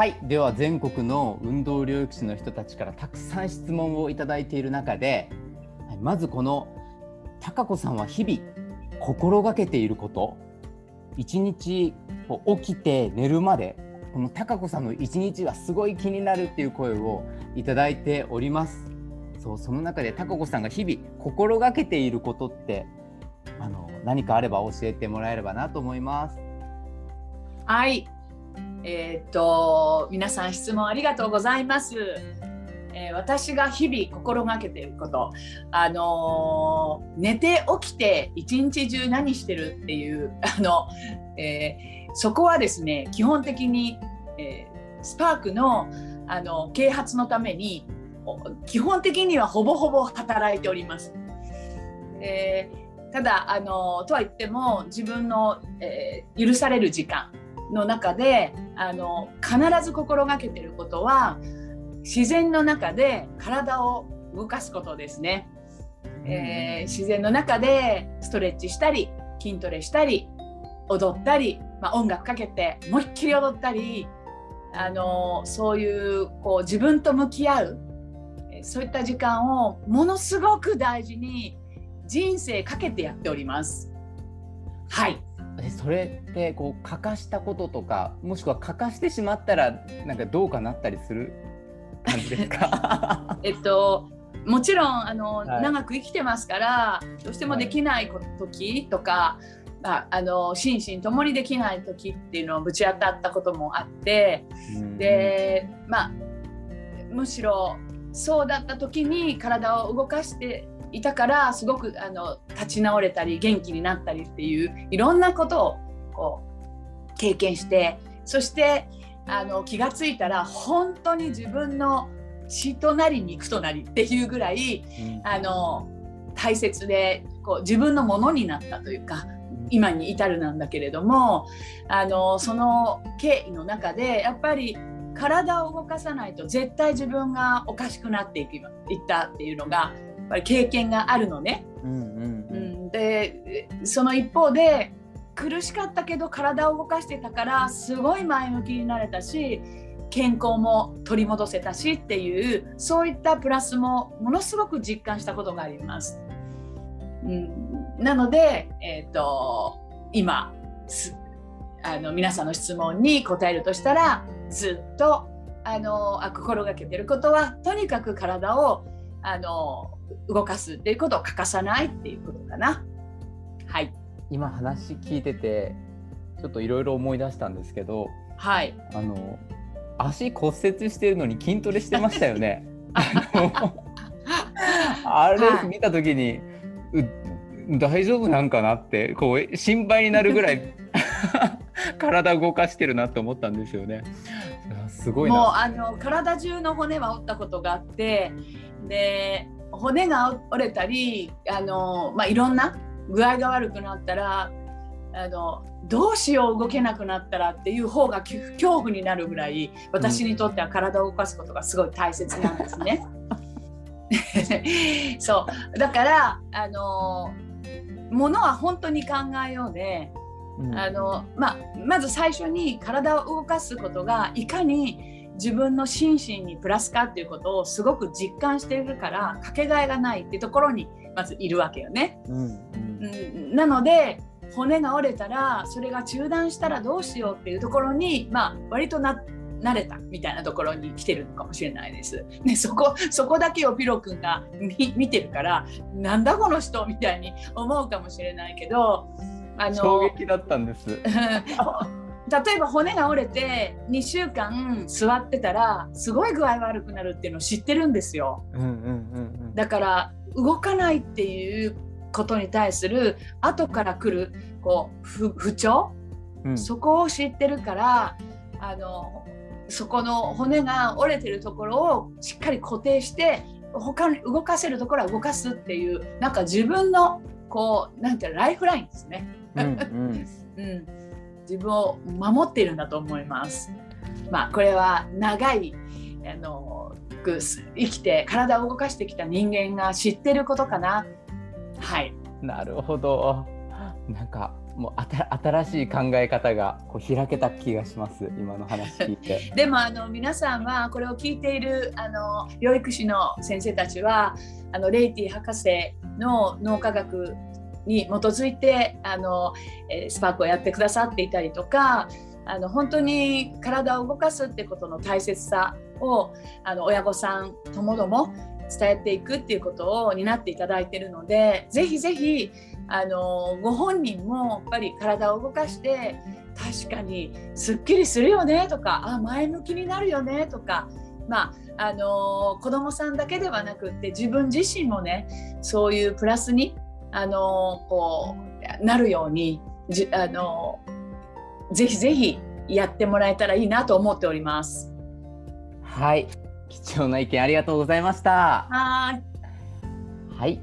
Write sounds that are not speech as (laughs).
はい。では全国の運動療育士の人たちからたくさん質問をいただいている中でまずこの高子さんは日々心がけていること一日起きて寝るまでこの高子さんの一日がすごい気になるっていう声をいただいております。そうその中で高子さんが日々心がけていることってあの何かあれば教えてもらえればなと思います。はい。えー、っと皆さん質問ありがとうございます。えー、私が日々心がけていること、あのー、寝て起きて一日中何してるっていうあの、え、そこはですね基本的に、えスパークのあの啓発のために基本的にはほぼほぼ働いております。えただあのとは言っても自分の、え許される時間。の中であの必ず心がけていることは自然の中で体を動かすことですね、えー、自然の中でストレッチしたり筋トレしたり踊ったり、まあ、音楽かけて思いっきり踊ったりあのそういうこう自分と向き合うそういった時間をものすごく大事に人生かけてやっております。はいそれってこう欠かしたこととかもしくは欠かしてしまったらなんかどうかなったりする？感じですか？(laughs) えっともちろんあの、はい、長く生きてますからどうしてもできない時とか、はい、あの心身ともにできない時っていうのをぶち当たったこともあって、でまあむしろそうだった時に体を動かしていたからすごくあの立ち直れたり元気になったりっていういろんなことをこう経験してそしてあの気が付いたら本当に自分の血となり肉となりっていうぐらい、うん、あの大切でこう自分のものになったというか今に至るなんだけれどもあのその経緯の中でやっぱり体を動かさないと絶対自分がおかしくなっていいったっていうのがぱり経験があるのね。うん、でその一方で苦しかったけど体を動かしてたからすごい前向きになれたし健康も取り戻せたしっていうそういったプラスもものすごく実感したことがあります。うん、なので、えーと、今あの皆さんの質問に答えるとしたらずっとあの心がけてることはとにかく体をあの動かすっていうことを欠かさないっていうことかな。はい。今話聞いててちょっといろいろ思い出したんですけど、はい、あの足骨折してるのに筋トレしてましたよね。(laughs) (laughs) あれ見た時に、はい、大丈夫なんかなってこう心配になるぐらい (laughs) 体動かしてるなって思ったんですよね。すごいもうあの体中の骨は折ったことがあってで骨が折れたりあの、まあ、いろんな具合が悪くなったらあのどうしよう動けなくなったらっていう方が恐怖になるぐらい私にとっては体を動かすことがすごい大切なんですね。(laughs) そうだからあのものは本当に考えようで、あのまあ、まず最初に体を動かすことがいかに自分の心身にプラスかっていうことをすごく実感しているからかけがえがないっていうところにまずいるわけよね。うん、うん、なので骨が折れたらそれが中断したらどうしようっていうところに、まあ、割とな慣れたみたいなところに来てるのかもしれないです。ね、そこそこだけをピロ君が見てるからなんだこの人みたいに思うかもしれないけどあの衝撃だったんです。(laughs) 例えば骨が折れて2週間座ってたらすごい具合悪くなるっていうのを知ってるんですよ。だから動かないっていうことに対する後から来るこう不調、うん、そこを知ってるからあのそこの骨が折れてるところをしっかり固定して他に動かせるところは動かすっていうなんか自分のこうなんていうライフラインですね。うん、うん。(laughs) うん、自分を守っているんだと思います。まあこれは長いあの生きて体を動かしてきた人間が知ってることかな。はい。なるほど。なんかもうあた新しい考え方がこう開けた気がします今の話聞いて (laughs) でもあの皆さんはこれを聞いているあの療育士の先生たちはあのレイティ博士の脳科学に基づいてあの、えスパークをやってくださっていたりとかあの本当に体を動かすってことの大切さをあの親御さんともども伝えていくっていうことを担っていただいてるのでぜひぜひあのご本人もやっぱり体を動かして確かにすっきりするよねとかあ前向きになるよねとかまああの子どもさんだけではなくって自分自身もねそういうプラスにあのこうなるようにじあのぜひぜひやってもらえたらいいなと思っております。はい。貴重な意見ありがとうございました。はーい。はい